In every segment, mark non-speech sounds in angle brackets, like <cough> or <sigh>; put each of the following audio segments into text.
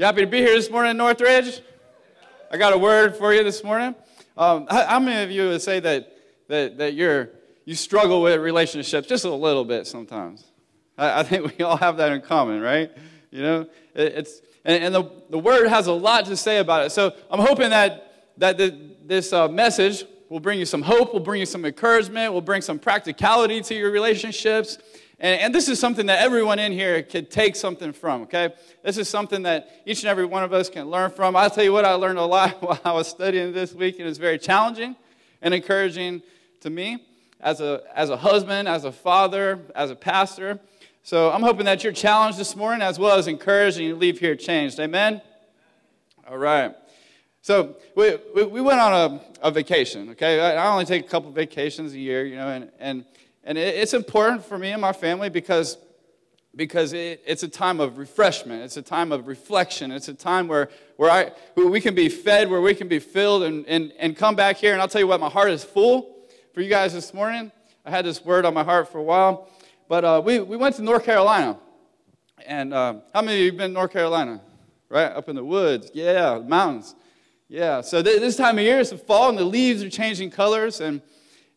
You happy to be here this morning in Northridge? I got a word for you this morning. Um, how, how, many of you would say that, that, that you're, you struggle with relationships just a little bit sometimes? I, I think we all have that in common, right? You know, it, it's, and, and, the, the word has a lot to say about it. So I'm hoping that, that the, this uh, message will bring you some hope, will bring you some encouragement, will bring some practicality to your relationships. And, and, this is something that everyone in here could take something from, okay? This is something that each and every one of us can learn from. I'll tell you what, I learned a lot <laughs> while I was studying this week, and it's very challenging and encouraging to me as a, as a husband, as a father, as a pastor. So I'm hoping that you're challenged this morning as well as encouraged and you leave here changed. Amen? All right. So we, we, we went on a, a vacation, okay? I only take a couple vacations a year, you know, and, and and it's important for me and my family because, because it, it's a time of refreshment. It's a time of reflection. It's a time where, where, I, where we can be fed, where we can be filled, and, and, and come back here. And I'll tell you what, my heart is full for you guys this morning. I had this word on my heart for a while. But uh, we, we went to North Carolina. And uh, how many of you have been to North Carolina? Right? Up in the woods. Yeah, mountains. Yeah. So th- this time of year, it's the fall, and the leaves are changing colors. And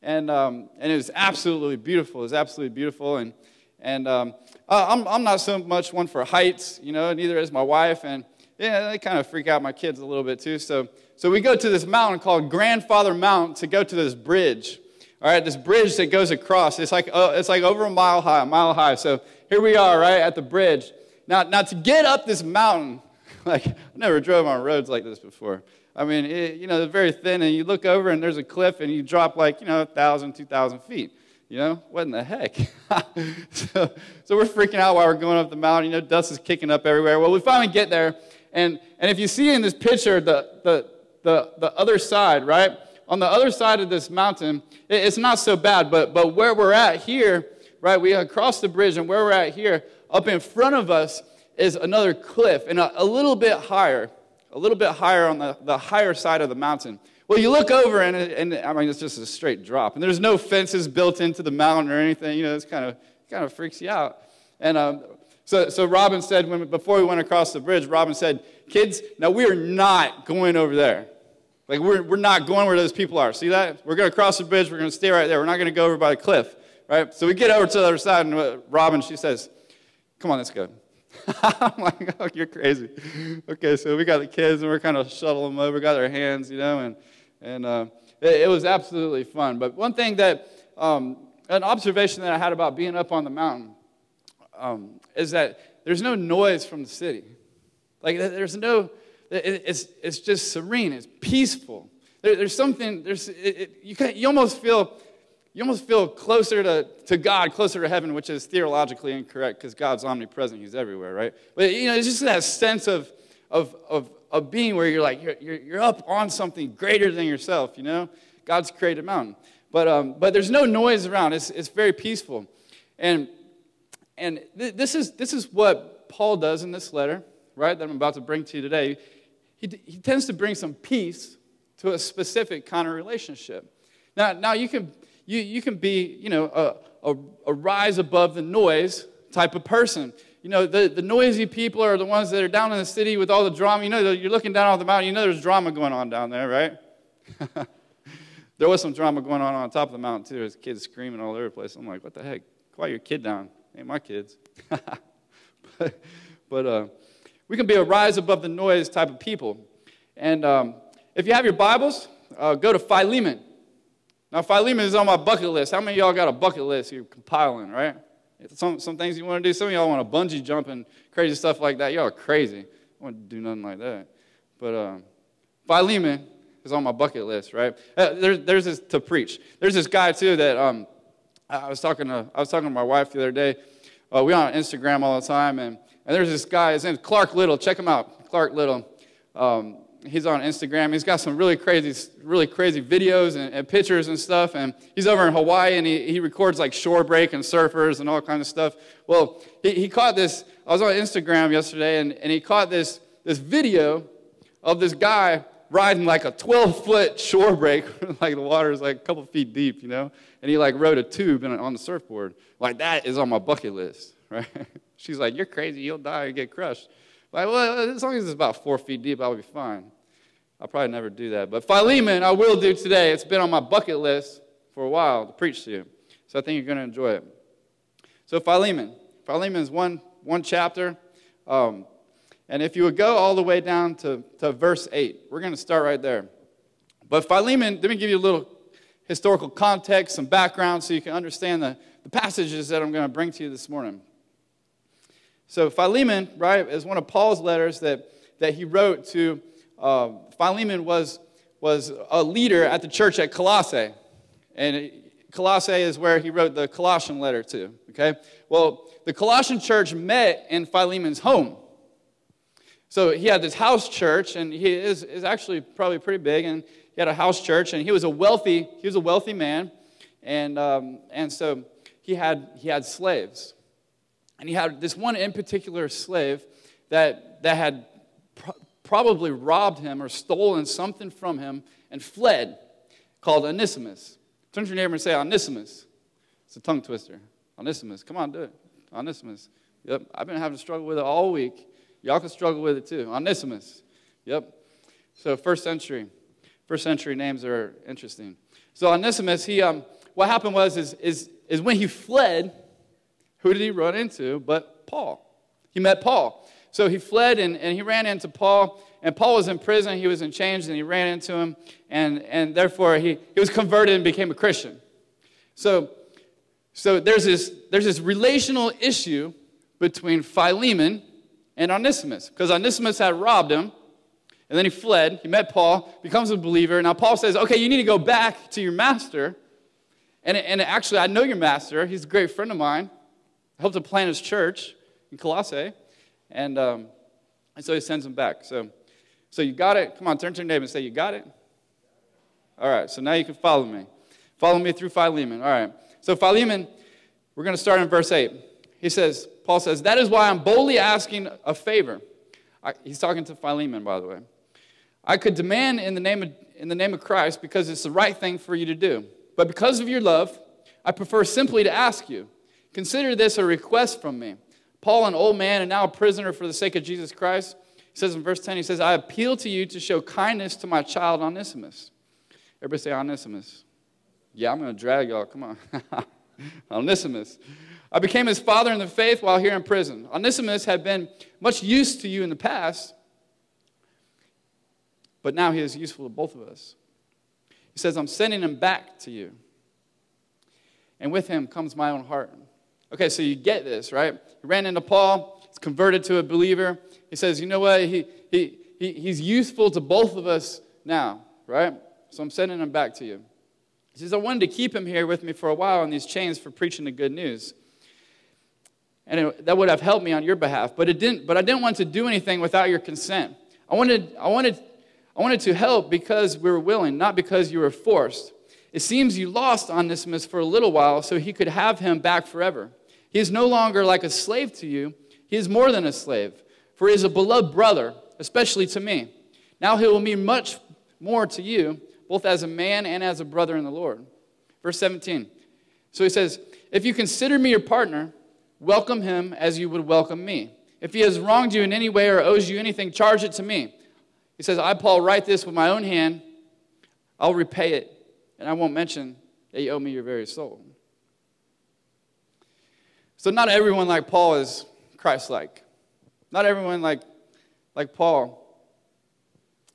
and, um, and it was absolutely beautiful. It was absolutely beautiful. And, and um, I'm, I'm not so much one for heights, you know, neither is my wife. And yeah, they kind of freak out my kids a little bit too. So, so we go to this mountain called Grandfather Mountain to go to this bridge. All right, this bridge that goes across. It's like, uh, it's like over a mile high, a mile high. So here we are, right, at the bridge. Now, now to get up this mountain, <laughs> like, I never drove on roads like this before. I mean, it, you know, it's very thin, and you look over and there's a cliff, and you drop like, you know, 1,000, 2,000 feet. You know, what in the heck? <laughs> so, so we're freaking out while we're going up the mountain. You know, dust is kicking up everywhere. Well, we finally get there, and, and if you see in this picture the, the, the, the other side, right? On the other side of this mountain, it, it's not so bad, but, but where we're at here, right, we crossed the bridge, and where we're at here, up in front of us is another cliff, and a, a little bit higher a little bit higher on the, the higher side of the mountain. Well, you look over and, and I mean, it's just a straight drop. And there's no fences built into the mountain or anything. You know, it's kind of, kind of freaks you out. And um, so, so Robin said, when, before we went across the bridge, Robin said, kids, now we are not going over there. Like, we're, we're not going where those people are. See that? We're going to cross the bridge. We're going to stay right there. We're not going to go over by the cliff, right? So we get over to the other side, and Robin, she says, come on, let's go. <laughs> I'm like, oh, you're crazy. Okay, so we got the kids and we're kind of shuttling them over, got their hands, you know, and, and uh, it, it, was absolutely fun. But one thing that, um, an observation that I had about being up on the mountain um, is that there's no noise from the city. Like, there's no, it, it's, it's just serene, it's peaceful. There, there's something, there's, it, you, can, you almost feel, you almost feel closer to, to God, closer to heaven, which is theologically incorrect because God's omnipresent. He's everywhere, right? But, you know, it's just that sense of, of, of, of being where you're like, you're, you're, you're up on something greater than yourself, you know? God's created a mountain. But, um, but there's no noise around. It's, it's very peaceful. And, and th- this, is, this is what Paul does in this letter, right, that I'm about to bring to you today. He, he tends to bring some peace to a specific kind of relationship. Now, now you can you, you can be, you know, a, a, a rise above the noise type of person. You know, the, the noisy people are the ones that are down in the city with all the drama. You know, you're looking down off the mountain, you know there's drama going on down there, right? <laughs> there was some drama going on on top of the mountain, too. There's kids screaming all over the place. I'm like, what the heck? Quiet your kid down. Ain't my kids. <laughs> but but uh, we can be a rise above the noise type of people. And um, if you have your Bibles, uh, go to Philemon. Now, Philemon is on my bucket list. How many of y'all got a bucket list you're compiling, right? Some, some things you want to do. Some of y'all want to bungee jump and crazy stuff like that. Y'all are crazy. I want to do nothing like that. But um, Philemon is on my bucket list, right? Uh, there's, there's this to preach. There's this guy too that um, I was talking to. I was talking to my wife the other day. Uh, we on Instagram all the time, and, and there's this guy. His name's Clark Little. Check him out, Clark Little. Um, he's on Instagram. He's got some really crazy, really crazy videos and, and, pictures and stuff. And he's over in Hawaii and he, he records like shore break and surfers and all kinds of stuff. Well, he, he caught this. I was on Instagram yesterday and, and he caught this, this video of this guy riding like a 12 foot shore break, <laughs> like the water is like a couple feet deep, you know? And he like rode a tube on the surfboard. Like that is on my bucket list, <laughs> right? She's like, You're crazy. You'll die. You get crushed. Like, well, as long as it's about four feet deep, I'll be fine. I'll probably never do that. But Philemon, I will do today. It's been on my bucket list for a while to preach to you. So I think you're going to enjoy it. So, Philemon. Philemon is one, one chapter. Um, and if you would go all the way down to, to verse 8, we're going to start right there. But Philemon, let me give you a little historical context, some background, so you can understand the, the passages that I'm going to bring to you this morning. So, Philemon, right, is one of Paul's letters that, that he wrote to. Uh, Philemon was, was a leader at the church at Colossae. And Colossae is where he wrote the Colossian letter to, okay? Well, the Colossian church met in Philemon's home. So he had this house church, and he is, is actually probably pretty big, and he had a house church, and he was a wealthy, he was a wealthy man, and, um, and so he had, he had slaves. And he had this one in particular slave that, that had pro- probably robbed him or stolen something from him and fled, called Onesimus. Turn to your neighbor and say, Onesimus. It's a tongue twister. Onesimus. Come on, do it. Onesimus. Yep, I've been having to struggle with it all week. Y'all can struggle with it too. Onesimus. Yep. So first century, first century names are interesting. So Onesimus, he, um, what happened was, is, is, is when he fled, who did he run into but Paul? He met Paul. So he fled and, and he ran into Paul, and Paul was in prison, he was in chains, and he ran into him, and, and therefore he, he was converted and became a Christian. So, so there's, this, there's this relational issue between Philemon and Onesimus, because Onesimus had robbed him, and then he fled. He met Paul, becomes a believer. Now Paul says, okay, you need to go back to your master. And, and actually, I know your master. He's a great friend of mine. Helped to plant his church in Colossae. And, um, and so he sends him back. So, so you got it? Come on, turn to your neighbor and say, You got it? All right, so now you can follow me. Follow me through Philemon. All right. So, Philemon, we're going to start in verse 8. He says, Paul says, That is why I'm boldly asking a favor. I, he's talking to Philemon, by the way. I could demand in the, name of, in the name of Christ because it's the right thing for you to do. But because of your love, I prefer simply to ask you. Consider this a request from me. Paul, an old man and now a prisoner for the sake of Jesus Christ, he says in verse 10, he says, I appeal to you to show kindness to my child Onesimus. Everybody say Onesimus. Yeah, I'm going to drag y'all. Come on. <laughs> Onesimus. I became his father in the faith while here in prison. Onesimus had been much use to you in the past, but now he is useful to both of us. He says, I'm sending him back to you. And with him comes my own heart. Okay, so you get this, right? He ran into Paul, he's converted to a believer. He says, You know what? He, he, he, he's useful to both of us now, right? So I'm sending him back to you. He says, I wanted to keep him here with me for a while in these chains for preaching the good news. And it, that would have helped me on your behalf, but it didn't. But I didn't want to do anything without your consent. I wanted, I wanted, I wanted to help because we were willing, not because you were forced. It seems you lost on this Onesimus for a little while so he could have him back forever. He is no longer like a slave to you, he is more than a slave, for he is a beloved brother, especially to me. Now he will mean much more to you, both as a man and as a brother in the Lord. Verse 17. So he says, If you consider me your partner, welcome him as you would welcome me. If he has wronged you in any way or owes you anything, charge it to me. He says, I, Paul, write this with my own hand. I'll repay it, and I won't mention that you owe me your very soul. So, not everyone like Paul is Christ like. Not everyone like, like Paul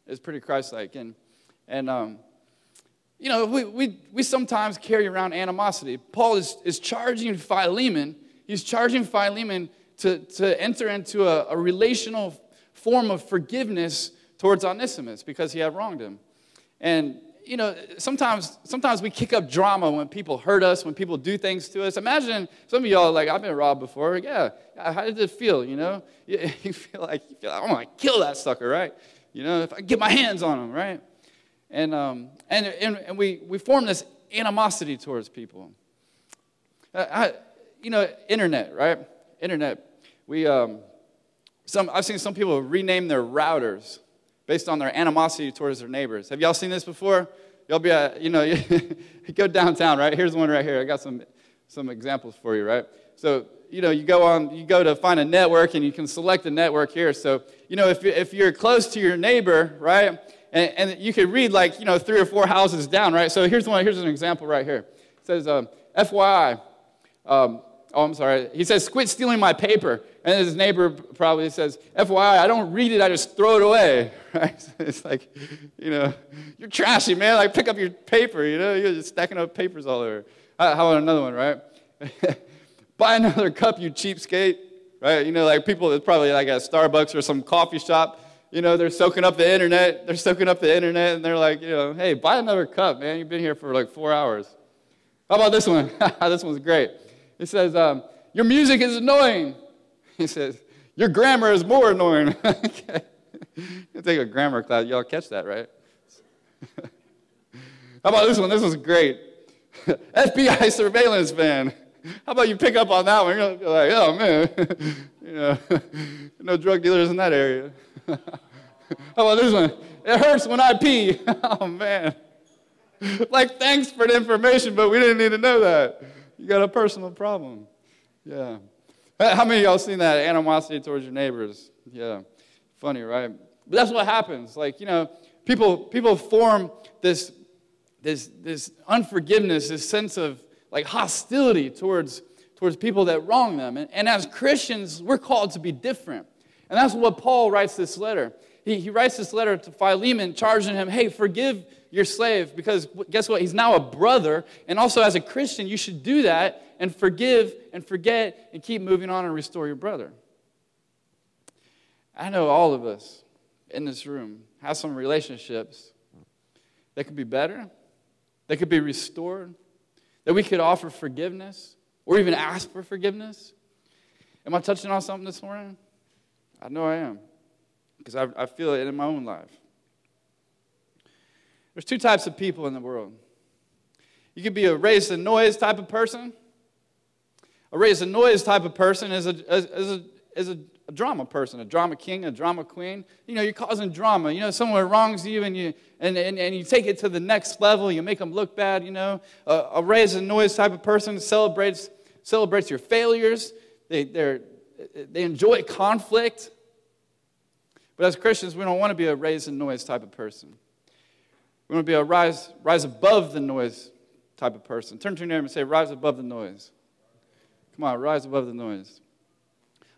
is pretty Christ like. And, and um, you know, we, we, we sometimes carry around animosity. Paul is, is charging Philemon, he's charging Philemon to, to enter into a, a relational form of forgiveness towards Onesimus because he had wronged him. And you know, sometimes, sometimes we kick up drama when people hurt us, when people do things to us. Imagine some of y'all like, I've been robbed before. Yeah, how did it feel? You know, <laughs> you, feel like you feel like, I want to kill that sucker, right? You know, if I get my hands on him, right? And um, and and, and we we form this animosity towards people. Uh, I, you know, internet, right? Internet. We um, some I've seen some people rename their routers based on their animosity towards their neighbors. Have y'all seen this before? Y'all be, you know, <laughs> go downtown, right? Here's one right here. I got some, some examples for you, right? So, you know, you go on, you go to find a network and you can select a network here. So you know, if, if you're close to your neighbor, right, and, and you could read like, you know, three or four houses down, right? So here's one, here's an example right here. It says, um, FYI, um, oh, I'm sorry. He says, quit stealing my paper. And his neighbor probably says, FYI, I don't read it, I just throw it away. <laughs> Right? <laughs> It's like, you know, you're trashy, man. Like, pick up your paper, you know, you're just stacking up papers all over. How about another one, right? <laughs> Buy another cup, you cheapskate, right? You know, like people, it's probably like at Starbucks or some coffee shop, you know, they're soaking up the internet. They're soaking up the internet, and they're like, you know, hey, buy another cup, man. You've been here for like four hours. How about this one? this one's great. It says, um, your music is annoying. He says, Your grammar is more annoying. <laughs> You take a grammar class. Y'all catch that, right? <laughs> How about this one? This one's great. <laughs> FBI surveillance van. How about you pick up on that one? You're gonna be like, oh man, you know, no drug dealers in that area. How about this one? It hurts when I pee. oh man. Like, thanks for the information, but we didn't need to know that. You got a personal problem. Yeah. How many of y'all seen that animosity towards your neighbors? Yeah. Funny, right? But that's what happens. Like, you know, people people form this this this unforgiveness, this sense of like hostility towards towards people that wrong them. And, and as Christians, we're called to be different. And that's what Paul writes this letter. He, he writes this letter to Philemon, charging him, hey, forgive your slave, because guess what? He's now a brother. And also, as a Christian, you should do that and forgive and forget and keep moving on and restore your brother. I know all of us in this room have some relationships that could be better, that could be restored, that we could offer forgiveness or even ask for forgiveness. Am I touching on something this morning? I know I am because I, I feel it in my own life. There's two types of people in the world. You could be a raise the noise type of person. A raise the noise type of person is a, is a, is a, a, drama person, a drama king, a drama queen. You know, you're causing drama. You know, someone wrongs you and you, and, and, and you take it to the next level. You make them look bad, you know. A, a raise the noise type of person celebrates, celebrates your failures. They, they they enjoy conflict. But as Christians, we don't want to be a raise and noise type of person. We want to be a rise, rise above the noise type of person. Turn to your neighbor and say, rise above the noise. Come on, rise above the noise.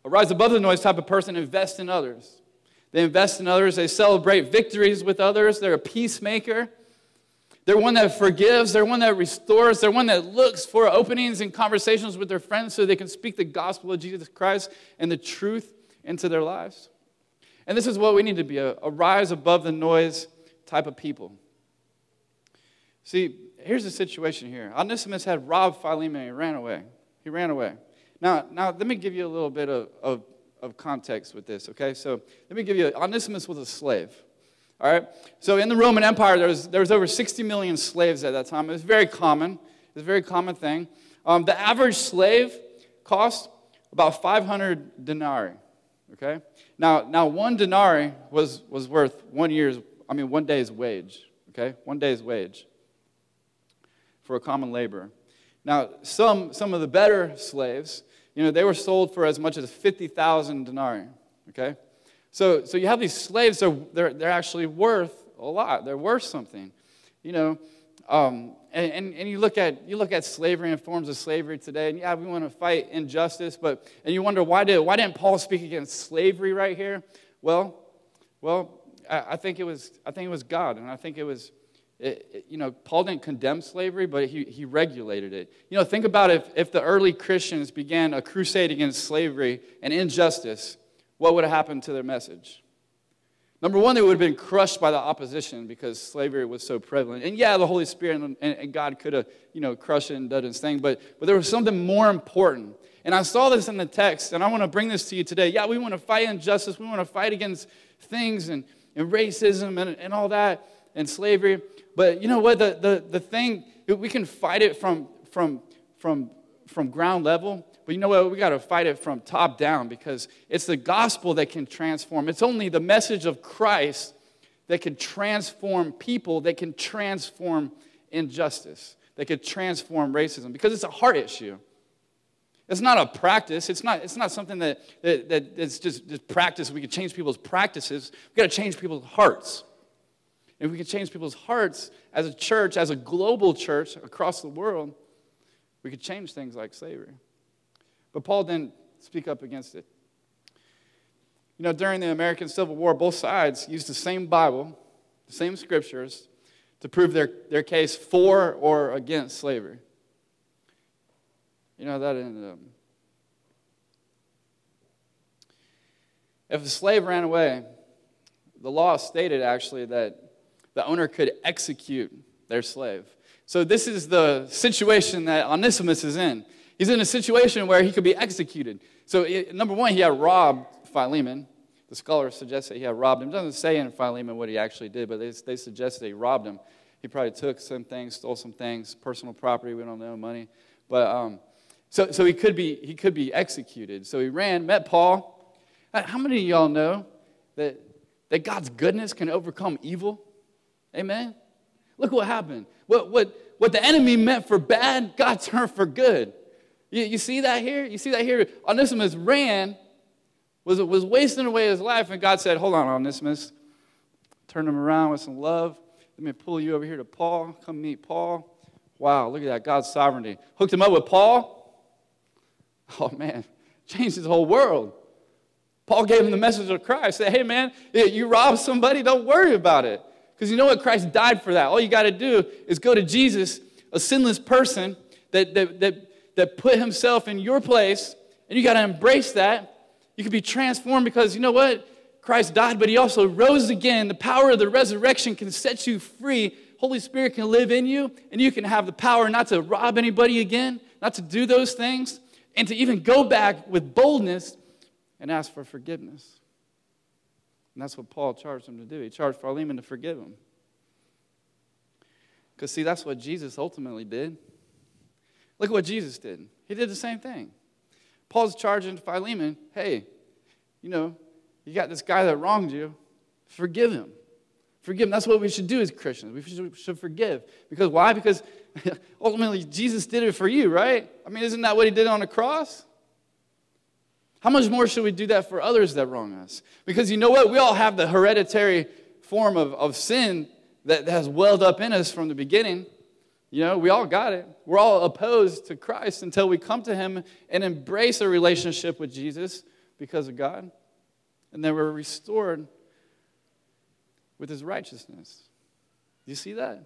A rise above the noise type of person invests in others. They invest in others. They celebrate victories with others. They're a peacemaker. They're one that forgives. They're one that restores. They're one that looks for openings and conversations with their friends so they can speak the gospel of Jesus Christ and the truth into their lives. And this is what we need to be a, a rise above the noise type of people. See, here's the situation here Onesimus had robbed Philemon and ran away. He ran away. Now, now let me give you a little bit of, of, of context with this, okay? So let me give you Onesimus was a slave. All right? So in the Roman Empire, there was, there was over 60 million slaves at that time. It was very common. It was a very common thing. Um, the average slave cost about 500 denarii. Okay? Now, now one denarii was, was worth one year's, I mean, one day's wage. Okay? One day's wage for a common laborer. Now, some, some of the better slaves, you know, they were sold for as much as 50,000 denarii. Okay? So, so you have these slaves, they're, they're, they're actually worth a lot. They're worth something. You know, um, and, and, and, you look at you look at slavery and forms of slavery today, and yeah, we want to fight injustice, but and you wonder why did why didn't Paul speak against slavery right here? Well, well, I, I think it was I think it was God, and I think it was it, it, you know, Paul didn't condemn slavery, but he, he regulated it. You know, think about if, if the early Christians began a crusade against slavery and injustice, what would have happened to their message? Number one, they would have been crushed by the opposition because slavery was so prevalent. And yeah, the Holy Spirit and, and God could have, you know, crushed it and done his thing, but, but there was something more important. And I saw this in the text, and I want to bring this to you today. Yeah, we want to fight injustice, we want to fight against things and, and racism and, and all that and slavery. But you know what? The, the, the thing, we can fight it from, from, from, from ground level, but you know what? We got to fight it from top down because it's the gospel that can transform. It's only the message of Christ that can transform people, that can transform injustice, that can transform racism because it's a heart issue. It's not a practice. It's not, it's not something that, that, that it's just, just practice. We can change people's practices. We've got to change people's hearts. If we can change people's hearts as a church, as a global church across the world, we could change things like slavery. But Paul didn't speak up against it. You know, during the American Civil War, both sides used the same Bible, the same scriptures, to prove their, their case for or against slavery. You know, that ended up. Um, if a slave ran away, the law stated actually that the owner could execute their slave. So, this is the situation that Onesimus is in. He's in a situation where he could be executed. So, number one, he had robbed Philemon. The scholars suggest that he had robbed him. It doesn't say in Philemon what he actually did, but they, they suggest that he robbed him. He probably took some things, stole some things, personal property, we don't know, money. But um, so, so he, could be, he could be executed. So he ran, met Paul. How many of y'all know that, that God's goodness can overcome evil? Amen? Look what happened. What, what, what the enemy meant for bad, God <laughs> turned for good. You, you see that here? You see that here? Onesimus ran, was, was wasting away his life, and God said, Hold on, Onesimus. Turn him around with some love. Let me pull you over here to Paul. Come meet Paul. Wow, look at that, God's sovereignty. Hooked him up with Paul. Oh, man, <laughs> changed his whole world. Paul gave him the message of Christ. Said, hey, man, you robbed somebody, don't worry about it. Because you know what? Christ died for that. All you got to do is go to Jesus, a sinless person that, that, that, that put himself in your place, and you got to embrace that. You can be transformed because you know what? Christ died, but he also rose again. The power of the resurrection can set you free. Holy Spirit can live in you, and you can have the power not to rob anybody again, not to do those things, and to even go back with boldness and ask for forgiveness. And that's what Paul charged him to do. He charged Philemon to forgive him. Because, see, that's what Jesus ultimately did. Look at what Jesus did. He did the same thing. Paul's charging Philemon, hey, you know, you got this guy that wronged you, forgive him. Forgive him. That's what we should do as Christians. We should, should forgive. Because why? Because <laughs> ultimately Jesus did it for you, right? I mean, isn't that what he did on the cross? How much more should we do that for others that wrong us? Because you know what? We all have the hereditary form of, of sin that has welled up in us from the beginning. You know, we all got it. We're all opposed to Christ until we come to Him and embrace a relationship with Jesus because of God. And then we're restored with His righteousness. Do you see that?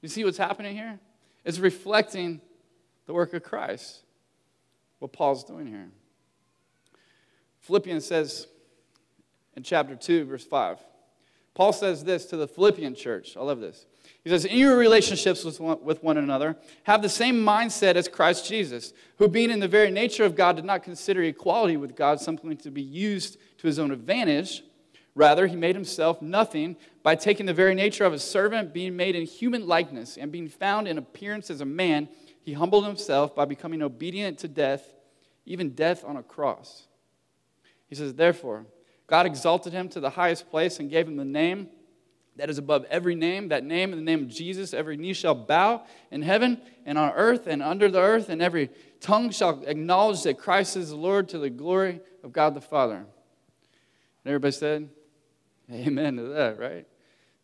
You see what's happening here? It's reflecting the work of Christ, what Paul's doing here. Philippians says in chapter 2, verse 5, Paul says this to the Philippian church. I love this. He says, In your relationships with one, with one another, have the same mindset as Christ Jesus, who, being in the very nature of God, did not consider equality with God something to be used to his own advantage. Rather, he made himself nothing by taking the very nature of a servant, being made in human likeness, and being found in appearance as a man. He humbled himself by becoming obedient to death, even death on a cross. He says, Therefore, God exalted him to the highest place and gave him the name that is above every name, that name in the name of Jesus, every knee shall bow in heaven and on earth and under the earth, and every tongue shall acknowledge that Christ is the Lord to the glory of God the Father. And everybody said, Amen to that, right?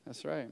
That's right.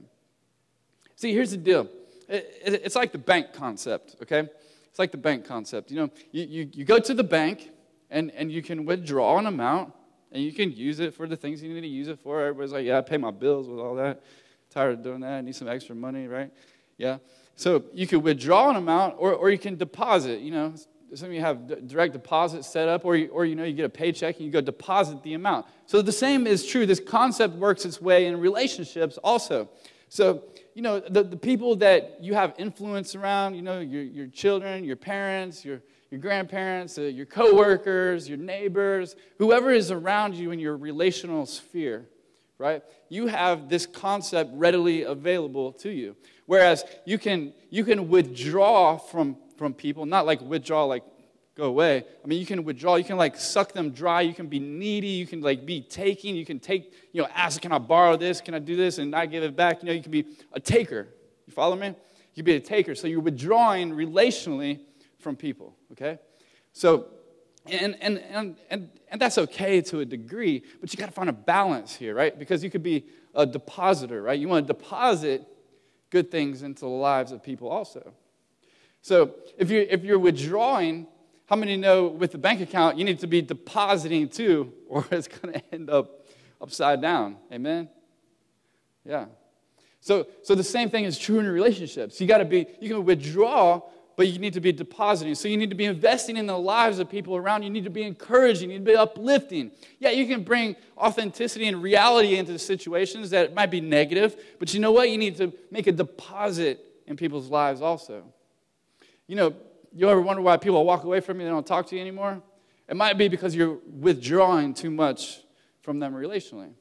See, here's the deal it's like the bank concept, okay? It's like the bank concept. You know, you, you, you go to the bank, and, and you can withdraw an amount and you can use it for the things you need to use it for. Everybody's like, yeah, I pay my bills with all that. Tired of doing that. I need some extra money, right? Yeah. So you could withdraw an amount or, or you can deposit. You know, some of you have direct deposit set up or, you, or you know, you get a paycheck and you go deposit the amount. So the same is true. This concept works its way in relationships also. So, you know, the, the people that you have influence around, you know, your, your children, your parents, your, your grandparents, uh, your coworkers, your neighbors, whoever is around you in your relational sphere, right? You have this concept readily available to you. Whereas you can, you can withdraw from, from people, not like withdraw like go away. I mean, you can withdraw, you can like suck them dry, you can be needy, you can like be taking, you can take, you know, ask, can I borrow this? Can I do this? And not give it back. You know, you can be a taker. You follow me? You can be a taker. So you're withdrawing relationally from people, okay? So And, and, and, and, and that's okay to a degree, but you got to find a balance here, right? Because you could be a depositor, right? You want to deposit good things into the lives of people also. So if you're, if you're withdrawing, how many know with the bank account you need to be depositing too, <laughs> or it's going to end up upside down? Amen? Yeah. So, so the same thing is true in relationships. You got to be, you can withdraw, but you need to be depositing. So you need to be investing in the lives of people around you. You need to be encouraging. You need to be uplifting. Yeah, you can bring authenticity and reality into situations that might be negative, but you know what? You need to make a deposit in people's lives also. You know, you ever wonder why people walk away from you they don't talk to you anymore? It might be because you're withdrawing too much from them relationally.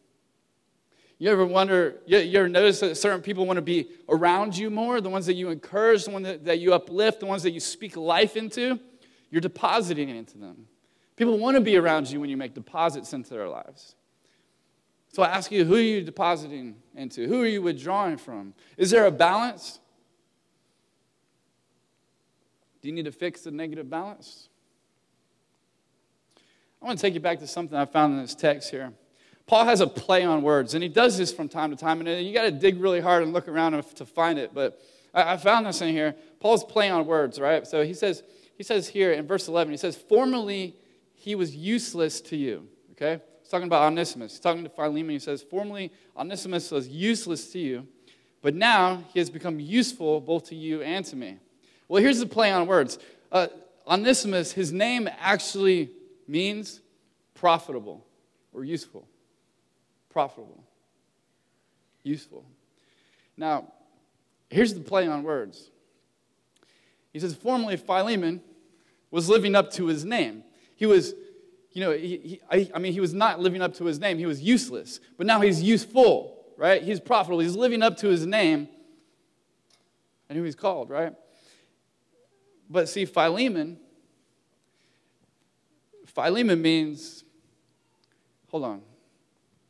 You ever wonder, you, ever notice that certain people want to be around you more? The ones that you encourage, the ones that, that you uplift, the ones that you speak life into? You're depositing it into them. People want to be around you when you make deposits into their lives. So I ask you, who are you depositing into? Who are you withdrawing from? Is there a balance? Do you need to fix the negative balance? I want to take you back to something I found in this text here. Paul has a play on words, and he does this from time to time, and you got to dig really hard and look around to find it. But I found this in here. Paul's play on words, right? So he says, he says here in verse 11, he says, Formerly he was useless to you. Okay? He's talking about Onesimus. He's talking to Philemon. He says, Formerly Onesimus was useless to you, but now he has become useful both to you and to me. Well, here's the play on words. Uh, Onesimus, his name actually means profitable or useful. Profitable. Useful. Now, here's the play on words. He says, formerly Philemon was living up to his name. He was, you know, he, he, I, I mean, he was not living up to his name. He was useless. But now he's useful, right? He's profitable. He's living up to his name and who he's called, right? But see, Philemon, Philemon means, hold on.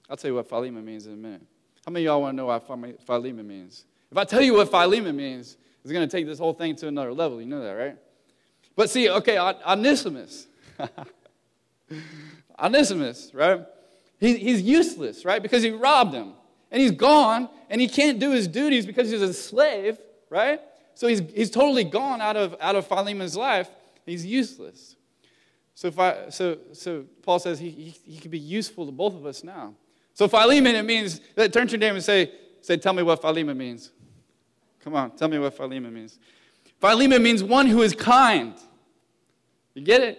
I'll tell you what Philemon means in a minute. How many of y'all want to know what Philemon means? If I tell you what Philemon means, it's going to take this whole thing to another level. You know that, right? But see, okay, Onesimus. <laughs> Onesimus, right? He, he's useless, right? Because he robbed him. And he's gone, and he can't do his duties because he's a slave, right? So he's, he's totally gone out of, out of Philemon's life. He's useless. So, I, so, so Paul says he, he, he could be useful to both of us now. So Philemon, it means, turn to your name and say, say, tell me what Philemon means. Come on, tell me what Philemon means. Philemon means one who is kind. You get it?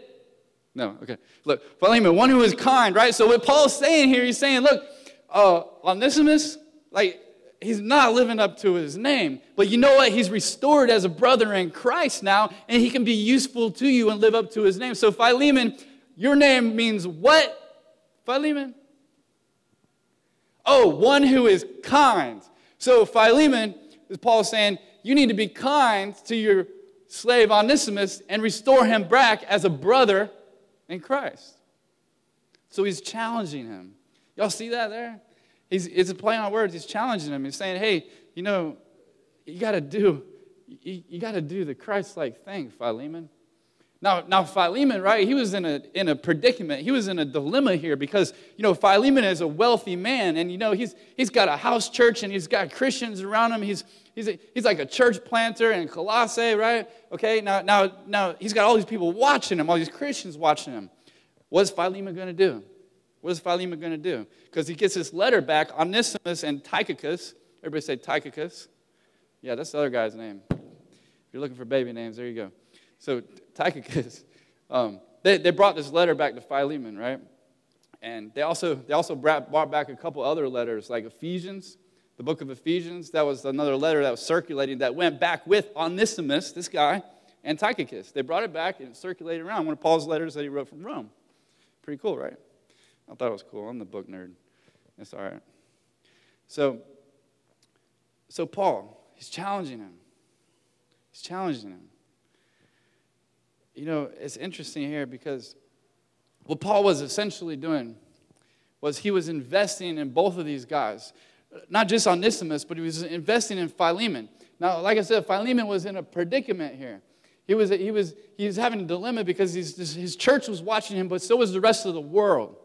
No, okay. Look, Philemon, one who is kind, right? So what Paul's saying here, he's saying, look, uh, Onesimus, like, he's not living up to his name. But you know what? He's restored as a brother in Christ now, and he can be useful to you and live up to his name. So, Philemon, your name means what? Philemon? Oh, one who is kind. So, Philemon, as Paul is saying, you need to be kind to your slave Onesimus and restore him back as a brother in Christ. So, he's challenging him. Y'all see that there? He's, it's a play on words. He's challenging him. He's saying, hey, you know, you got to do, you, you got to do the Christ-like thing, Philemon. Now, now Philemon, right? He was in a in a predicament. He was in a dilemma here because you know Philemon is a wealthy man, and you know he's he's got a house church and he's got Christians around him. He's he's a, he's like a church planter in Colossae, right? Okay. Now now now he's got all these people watching him, all these Christians watching him. What's Philemon going to do? What is Philemon going to do? Because he gets this letter back, Onesimus and Tychicus. Everybody say Tychicus. Yeah, that's the other guy's name. If you're looking for baby names, there you go. So Tychicus, <laughs> um, they, they brought this letter back to Philemon, right? And they also, they also brought, brought back a couple other letters, like Ephesians, the book of Ephesians. That was another letter that was circulating that went back with Onesimus, this guy, and Tychicus. They brought it back and it circulated around. One of Paul's letters that he wrote from Rome. Pretty cool, right? I thought it was cool. I'm the book nerd. It's all right. So, so Paul, he's challenging him. He's challenging him. You know, it's interesting here because what Paul was essentially doing was he was investing in both of these guys. Not just Onesimus, but he was investing in Philemon. Now, like I said, Philemon was in a predicament here. He was, he was, he was having a dilemma because his church was watching him, but so was the rest of the world.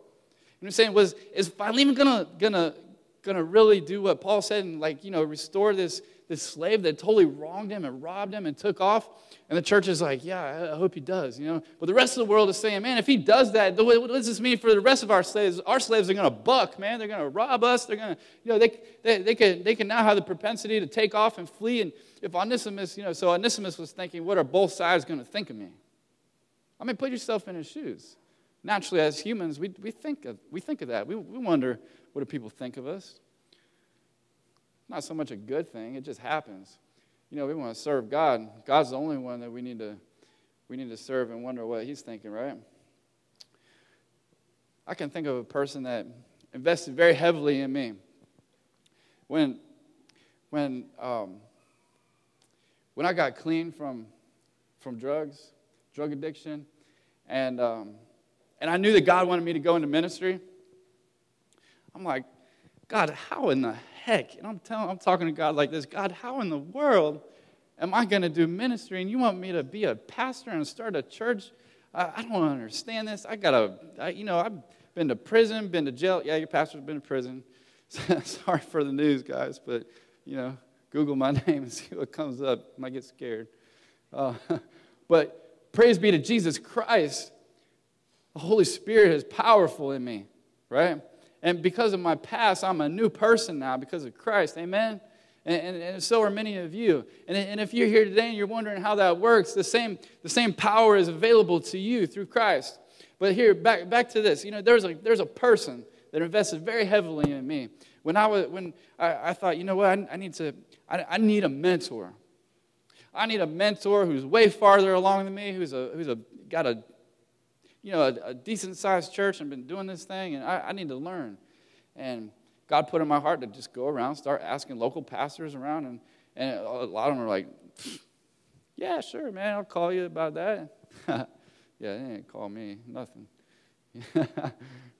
And I'm saying was, is Philemon gonna, gonna, gonna really do what Paul said and like, you know, restore this, this slave that totally wronged him and robbed him and took off? And the church is like, yeah, I hope he does, you know. But the rest of the world is saying, man, if he does that, what does this mean for the rest of our slaves? Our slaves are going to buck, man. They're going to rob us. They're going to, you know, they, they, they, can, they can now have the propensity to take off and flee. And if Onesimus, you know, so Onesimus was thinking, what are both sides going to think of me? I mean, put yourself in his shoes. Naturally, as humans, we, we, think, of, we think of that. We, we wonder, what do people think of us? Not so much a good thing, it just happens you know, we want to serve God. God's the only one that we need to we need to serve and wonder what he's thinking, right? I can think of a person that invested very heavily in me. When when um, when I got clean from from drugs, drug addiction, and um, and I knew that God wanted me to go into ministry. I'm like, God, how in the heck? And I'm telling, I'm talking to God like this God, how in the world am I going to do ministry? And you want me to be a pastor and start a church? I, I don't understand this. I got to, you know, I've been to prison, been to jail. Yeah, your pastor's been to prison. <laughs> Sorry for the news, guys, but, you know, Google my <laughs> name and see what comes up. I might get scared. Uh, <laughs> but praise be to Jesus Christ. The Holy Spirit is powerful in me, right? And because of my past, I'm a new person now because of Christ. Amen? And, and, and, so are many of you. And, and if you're here today and you're wondering how that works, the same, the same power is available to you through Christ. But here, back, back to this. You know, there's a, there's a person that invested very heavily in me. When I, was, when I, I thought, you know what, I, I need to, I, I need a mentor. I need a mentor who's way farther along than me, who's, a, who's a, got a you know, a, a decent sized church and been doing this thing, and I, I need to learn. And God put in my heart to just go around, start asking local pastors around, and, and a lot of them are like, yeah, sure, man, I'll call you about that. <laughs> yeah, they ain't call me, nothing. <laughs> You're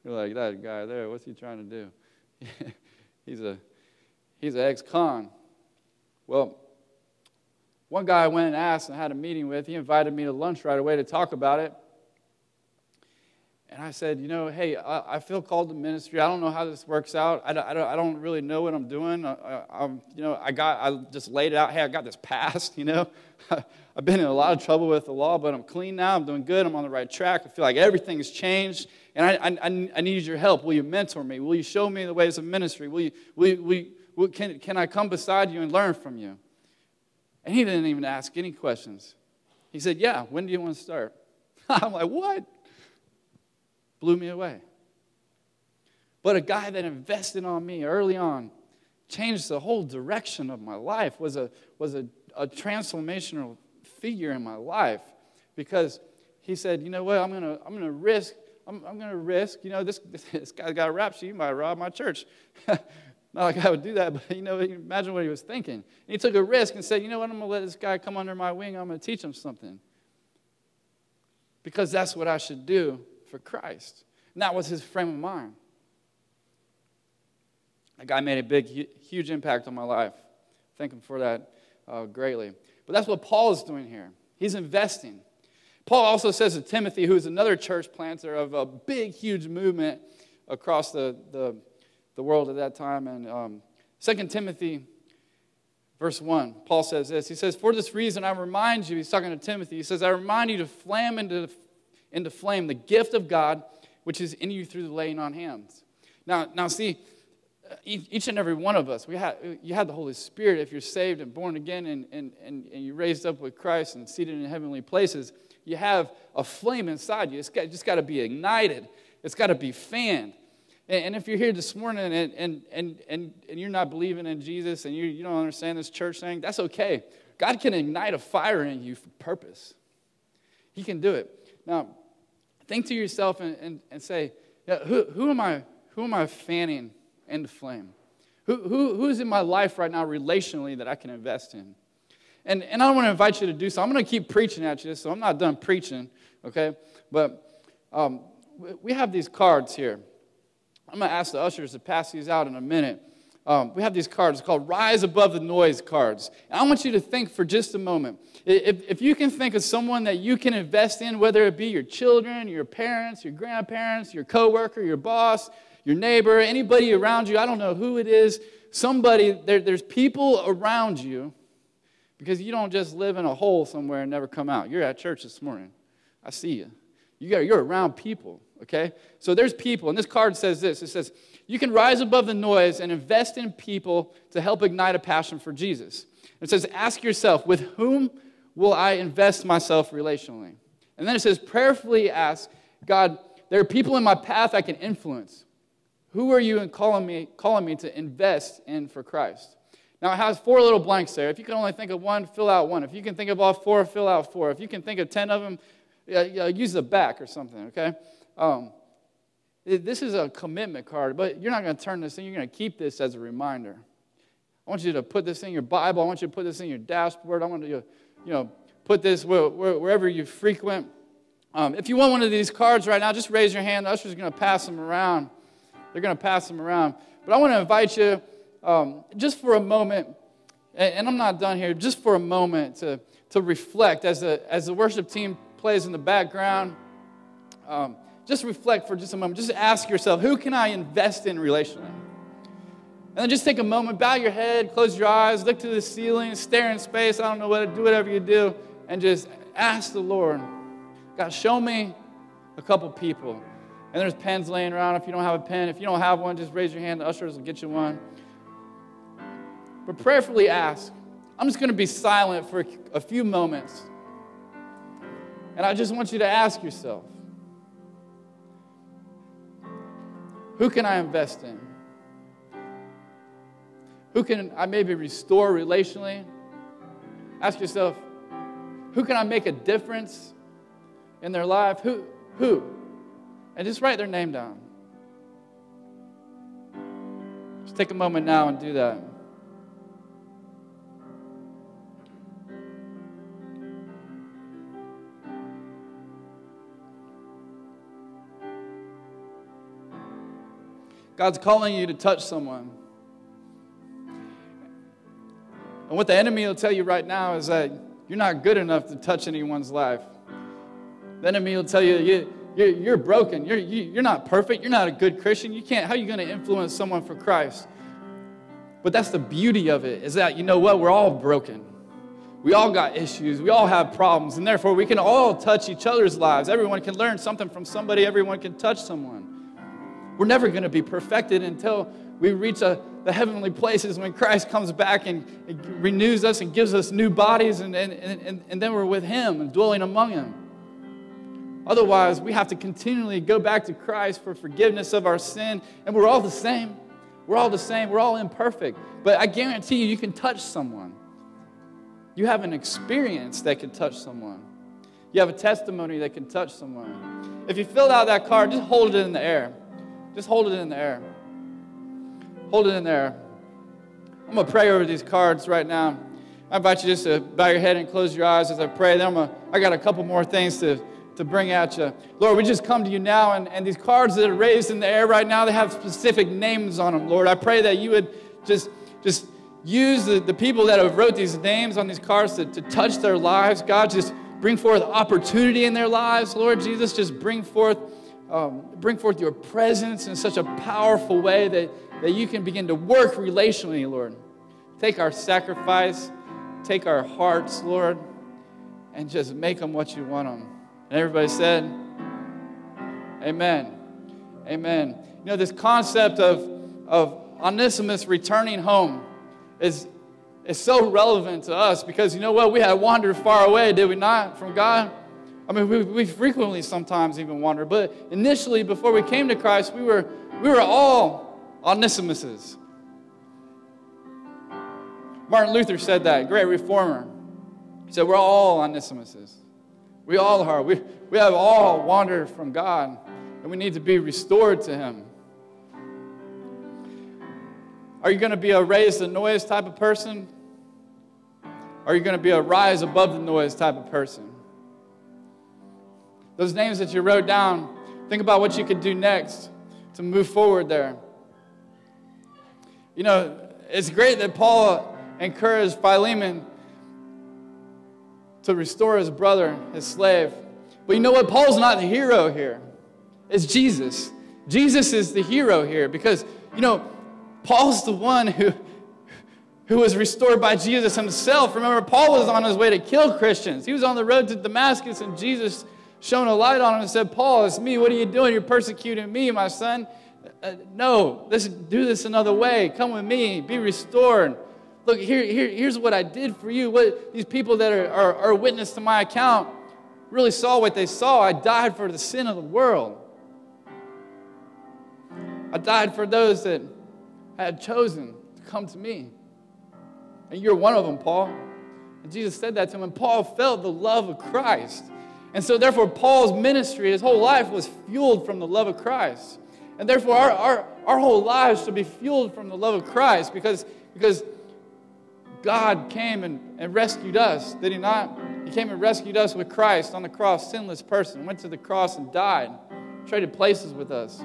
like, that guy there, what's he trying to do? <laughs> he's a he's an ex-con. Well, one guy I went and asked and had a meeting with, he invited me to lunch right away to talk about it. And I said, you know, hey, I, I, feel called to ministry. I don't know how this works out. I don't, I don't, I don't really know what I'm doing. I, am you know, I got, I just laid it out. Hey, I got this past. <laughs> You know, <laughs> I've been in a lot of trouble with the law, but I'm clean now. I'm doing good. I'm on the right track. I feel like everything's changed, and I, I, I need your help. Will you mentor me? Will you show me the ways of ministry? Will you, will, you, will, you, will can, can I come beside you and learn from you? And he didn't even ask any questions. He said, Yeah. When do you want to start? <laughs> I'm like, What? Blew me away. But a guy that invested on me early on changed the whole direction of my life, was a, was a, a transformational figure in my life because he said, you know what, I'm going to I'm gonna risk, I'm, I'm going to risk, you know, this, <laughs> this guy's got a rap sheet, he might rob my church. <laughs> Not like I would do that, but you know, imagine what he was thinking. And he took a risk and said, you know what, I'm going to let this guy come under my wing, I'm going to teach him something. Because that's what I should do for Christ. And that was his frame of mind. That guy made a big, huge impact on my life. Thank him for that uh, greatly. But that's what Paul is doing here. He's investing. Paul also says to Timothy, who is another church planter of a big, huge movement across the, the, the world at that time. And um, 2 Timothy, verse 1, Paul says this. He says, For this reason, I remind you, he's talking to Timothy, he says, I remind you to flam into into flame the gift of God which is in you through the laying on hands. Now, now see, uh, each and every one of us, we have, you have the Holy Spirit if you're saved and born again and, and, and, and you're raised up with Christ and seated in heavenly places. You have a flame inside you. It's got, just got to be ignited, it's got to be fanned. And, and if you're here this morning and, and, and, and, and you're not believing in Jesus and you, you don't understand this church thing, that's okay. God can ignite a fire in you for purpose. He can do it. Now, think to yourself and, and, and say, yeah, who, who, am I, who am I fanning into flame? Who, who, who's in my life right now relationally that I can invest in? And, and I want to invite you to do so. I'm going to keep preaching at you, so I'm not done preaching, okay? But um, we have these cards here. I'm going to ask the ushers to pass these out in a minute. Um, we have these cards called Rise Above the Noise cards. And I want you to think for just a moment. If, if you can think of someone that you can invest in, whether it be your children, your parents, your grandparents, your coworker, your boss, your neighbor, anybody around you, I don't know who it is, somebody, there, there's people around you because you don't just live in a hole somewhere and never come out. You're at church this morning. I see you. you got, you're around people, okay? So there's people, and this card says this it says, you can rise above the noise and invest in people to help ignite a passion for Jesus. It says, ask yourself, with whom will I invest myself relationally? And then it says, prayerfully ask, God, there are people in my path I can influence. Who are you calling me, calling me to invest in for Christ? Now it has four little blanks there. If you can only think of one, fill out one. If you can think of all four, fill out four. If you can think of 10 of them, use the back or something, okay? Um, this is a commitment card, but you're not going to turn this in. You're going to keep this as a reminder. I want you to put this in your Bible. I want you to put this in your dashboard. I want you to, you know, put this wherever you frequent. Um, if you want one of these cards right now, just raise your hand. The usher's going to pass them around. They're going to pass them around. But I want to invite you um, just for a moment, and, I'm not done here, just for a moment to, to reflect as the, as the worship team plays in the background. Um, just reflect for just a moment. Just ask yourself, who can I invest in relationally? And then just take a moment, bow your head, close your eyes, look to the ceiling, stare in space. I don't know what to do, whatever you do, and just ask the Lord, God, show me a couple people. And there's pens laying around if you don't have a pen. If you don't have one, just raise your hand. The ushers will get you one. But prayerfully ask. I'm just going to be silent for a few moments. And I just want you to ask yourself Who can I invest in? Who can I maybe restore relationally? Ask yourself, who can I make a difference in their life? Who? Who? And just write their name down. Just take a moment now and do that. God's calling you to touch someone. And what the enemy will tell you right now is that you're not good enough to touch anyone's life. The enemy will tell you, you you're, you're broken. You're, you, are you are not perfect. You're not a good Christian. You can't, how are you going to influence someone for Christ? But that's the beauty of it, is that, you know what? We're all broken. We all got issues. We all have problems. And therefore, we can all touch each other's lives. Everyone can learn something from somebody. Everyone can touch someone. We're never going to be perfected until we reach a, the heavenly places when Christ comes back and, and renews us and gives us new bodies, and, and, and, and then we're with Him and dwelling among Him. Otherwise, we have to continually go back to Christ for forgiveness of our sin, and we're all the same. We're all the same. We're all imperfect. But I guarantee you, you can touch someone. You have an experience that can touch someone. You have a testimony that can touch someone. If you filled out that card, just hold it in the air. Just hold it in the air. Hold it in there. I'm going to pray over these cards right now. I invite you just to bow your head and close your eyes as I pray. Then I'm got a couple more things to, to bring at you. Lord, we just come to you now, and, and these cards that are raised in the air right now, they have specific names on them, Lord. I pray that you would just, just use the, the people that have wrote these names on these cards to, to touch their lives. God, just bring forth opportunity in their lives. Lord Jesus, just bring forth um, bring forth your presence in such a powerful way that, that you can begin to work relationally, Lord. Take our sacrifice, take our hearts, Lord, and just make them what you want them. And everybody said, Amen. Amen. You know, this concept of, of Onesimus returning home is, is so relevant to us because you know what? We had wandered far away, did we not, from God? I mean, we, we frequently sometimes even wonder, but initially, before we came to Christ, we were, we were all Onesimuses. Martin Luther said that, great reformer. He said, We're all Onesimuses. We all are. We, we have all wandered from God, and we need to be restored to Him. Are you going to be a raise the noise type of person? Are you going to be a rise above the noise type of person? Those names that you wrote down, think about what you could do next to move forward there. You know, it's great that Paul encouraged Philemon to restore his brother, his slave. But you know what? Paul's not the hero here. It's Jesus. Jesus is the hero here because, you know, Paul's the one who, who was restored by Jesus himself. Remember, Paul was on his way to kill Christians. He was on the road to Damascus, and Jesus shone a light on him and said, Paul, it's me. What are you doing? You're persecuting me, my son. Uh, no, let's do this another way. Come with me. Be restored. Look, here, here, here's what I did for you. What these people that are, are, are witness to my account really saw what they saw. I died for the sin of the world. I died for those that had chosen to come to me. And you're one of them, Paul. And Jesus said that to him, and Paul felt the love of Christ. And so, therefore, Paul's ministry, his whole life was fueled from the love of Christ. And therefore, our, our, our whole lives should be fueled from the love of Christ because, because God came and, and rescued us, did He not? He came and rescued us with Christ on the cross, sinless person, went to the cross and died, traded places with us.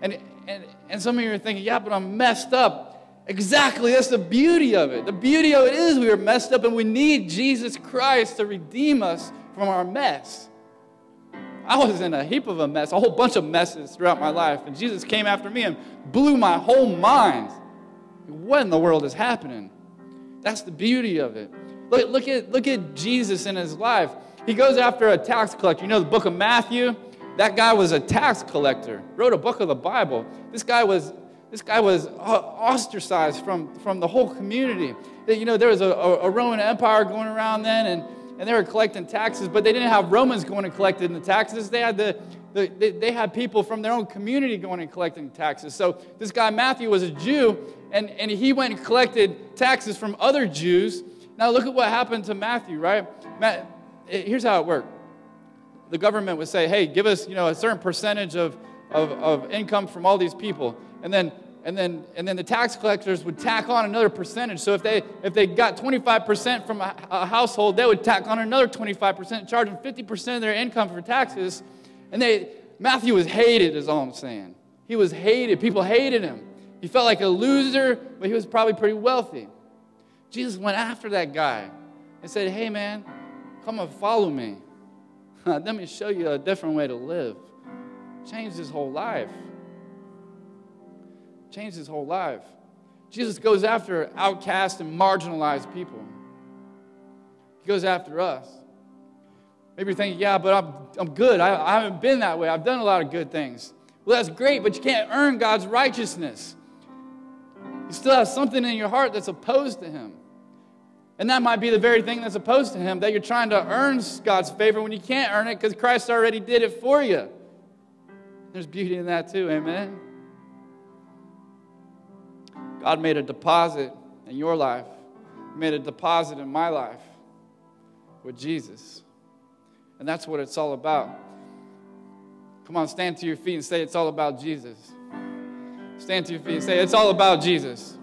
And, and, and some of you are thinking, yeah, but I'm messed up. Exactly, that's the beauty of it. The beauty of it is we are messed up and we need Jesus Christ to redeem us from our mess. I was in a heap of a mess, a whole bunch of messes throughout my life, and Jesus came after me and blew my whole mind. What in the world is happening? That's the beauty of it. Look, look, at, look at Jesus in his life. He goes after a tax collector. You know the book of Matthew? That guy was a tax collector, wrote a book of the Bible. This guy was, this guy was uh, ostracized from, from the whole community. You know, there was a, a Roman Empire going around then, and, and they were collecting taxes, but they didn't have Romans going and collecting the taxes. They had the, the they, they had people from their own community going and collecting taxes. So this guy Matthew was a Jew, and, and he went and collected taxes from other Jews. Now, look at what happened to Matthew, right? Matt, eh, here's how it worked the government would say, hey, give us you know, a certain percentage of, of, of income from all these people. And then and then and then the tax collectors would tack on another percentage so if they if they got 25% from a, a, household they would tack on another 25% charge them 50% of their income for taxes and they matthew was hated is all i'm saying he was hated people hated him he felt like a loser, but he was probably pretty wealthy. Jesus went after that guy and said, Hey, man, come and follow me. <laughs> Let me show you a different way to live. Changed his whole life. Changed his whole life. Jesus goes after outcast and marginalized people. He goes after us. Maybe you're thinking, yeah, but I'm, I'm good. I, I haven't been that way. I've done a lot of good things. Well, that's great, but you can't earn God's righteousness. You still have something in your heart that's opposed to Him. And that might be the very thing that's opposed to Him, that you're trying to earn God's favor when you can't earn it because Christ already did it for you. There's beauty in that too, amen? God made a deposit in your life, made a deposit in my life with Jesus. And that's what it's all about. Come on, stand to your feet and say, It's all about Jesus. Stand to your feet and say, It's all about Jesus.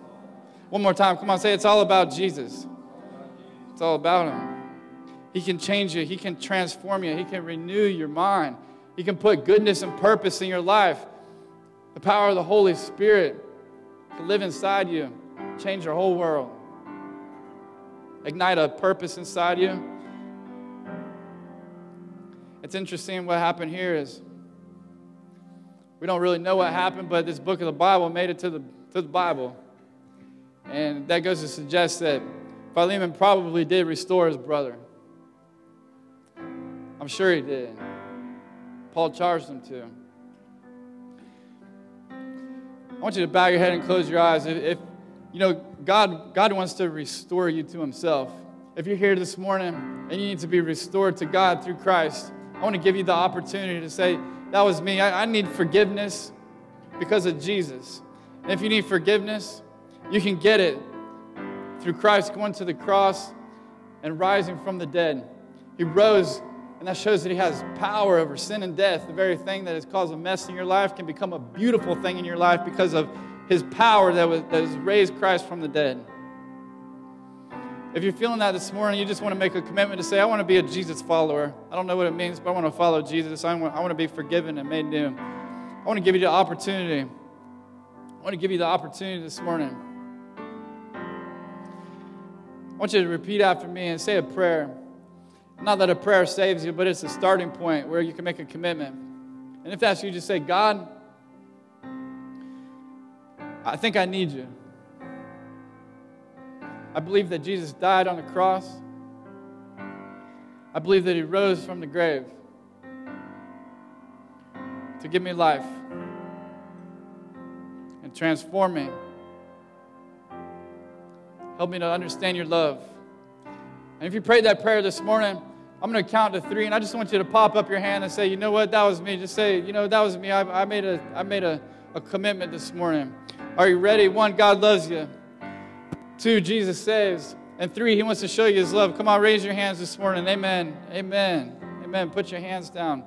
One more time. Come on, say, It's all about Jesus. It's all about Him. He can change you, He can transform you, He can renew your mind, He can put goodness and purpose in your life. The power of the Holy Spirit can live inside you, change your whole world, ignite a purpose inside you. It's interesting what happened here is we don't really know what happened, but this book of the Bible made it to the, to the Bible. And that goes to suggest that Philemon probably did restore his brother. I'm sure he did. Paul charged him to. Want you to bow your head and close your eyes. If, if you know, God, God wants to restore you to Himself. If you're here this morning and you need to be restored to God through Christ, I want to give you the opportunity to say, that was me. I, I need forgiveness because of Jesus. And if you need forgiveness, you can get it through Christ going to the cross and rising from the dead. He rose, and that shows that He has power over sin and death. The very thing that has caused a mess in your life can become a beautiful thing in your life because of His power that, was, that has raised Christ from the dead. If you're feeling that this morning, you just want to make a commitment to say, I want to be a Jesus follower. I don't know what it means, but I want to follow Jesus. I want, I want to be forgiven and made new. I want to give you the opportunity. I want to give you the opportunity this morning I want you to repeat after me and say a prayer. Not that a prayer saves you, but it's a starting point where you can make a commitment. And if that's you, just say, God, I think I need you. I believe that Jesus died on the cross. I believe that he rose from the grave to give me life and transform me. Help me to understand your love. And if you prayed that prayer this morning, I'm going to count to three, and I just want you to pop up your hand and say, you know what, that was me. Just say, you know, that was me. I, I made, a, I made a, a commitment this morning. Are you ready? One, God loves you. Two, Jesus saves. And three, He wants to show you His love. Come on, raise your hands this morning. Amen. Amen. Amen. Put your hands down.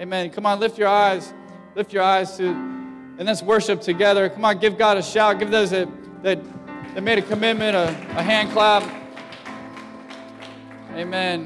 Amen. Come on, lift your eyes. Lift your eyes to, and let's worship together. Come on, give God a shout. Give those that, that, that made a commitment a, a hand clap. Amen.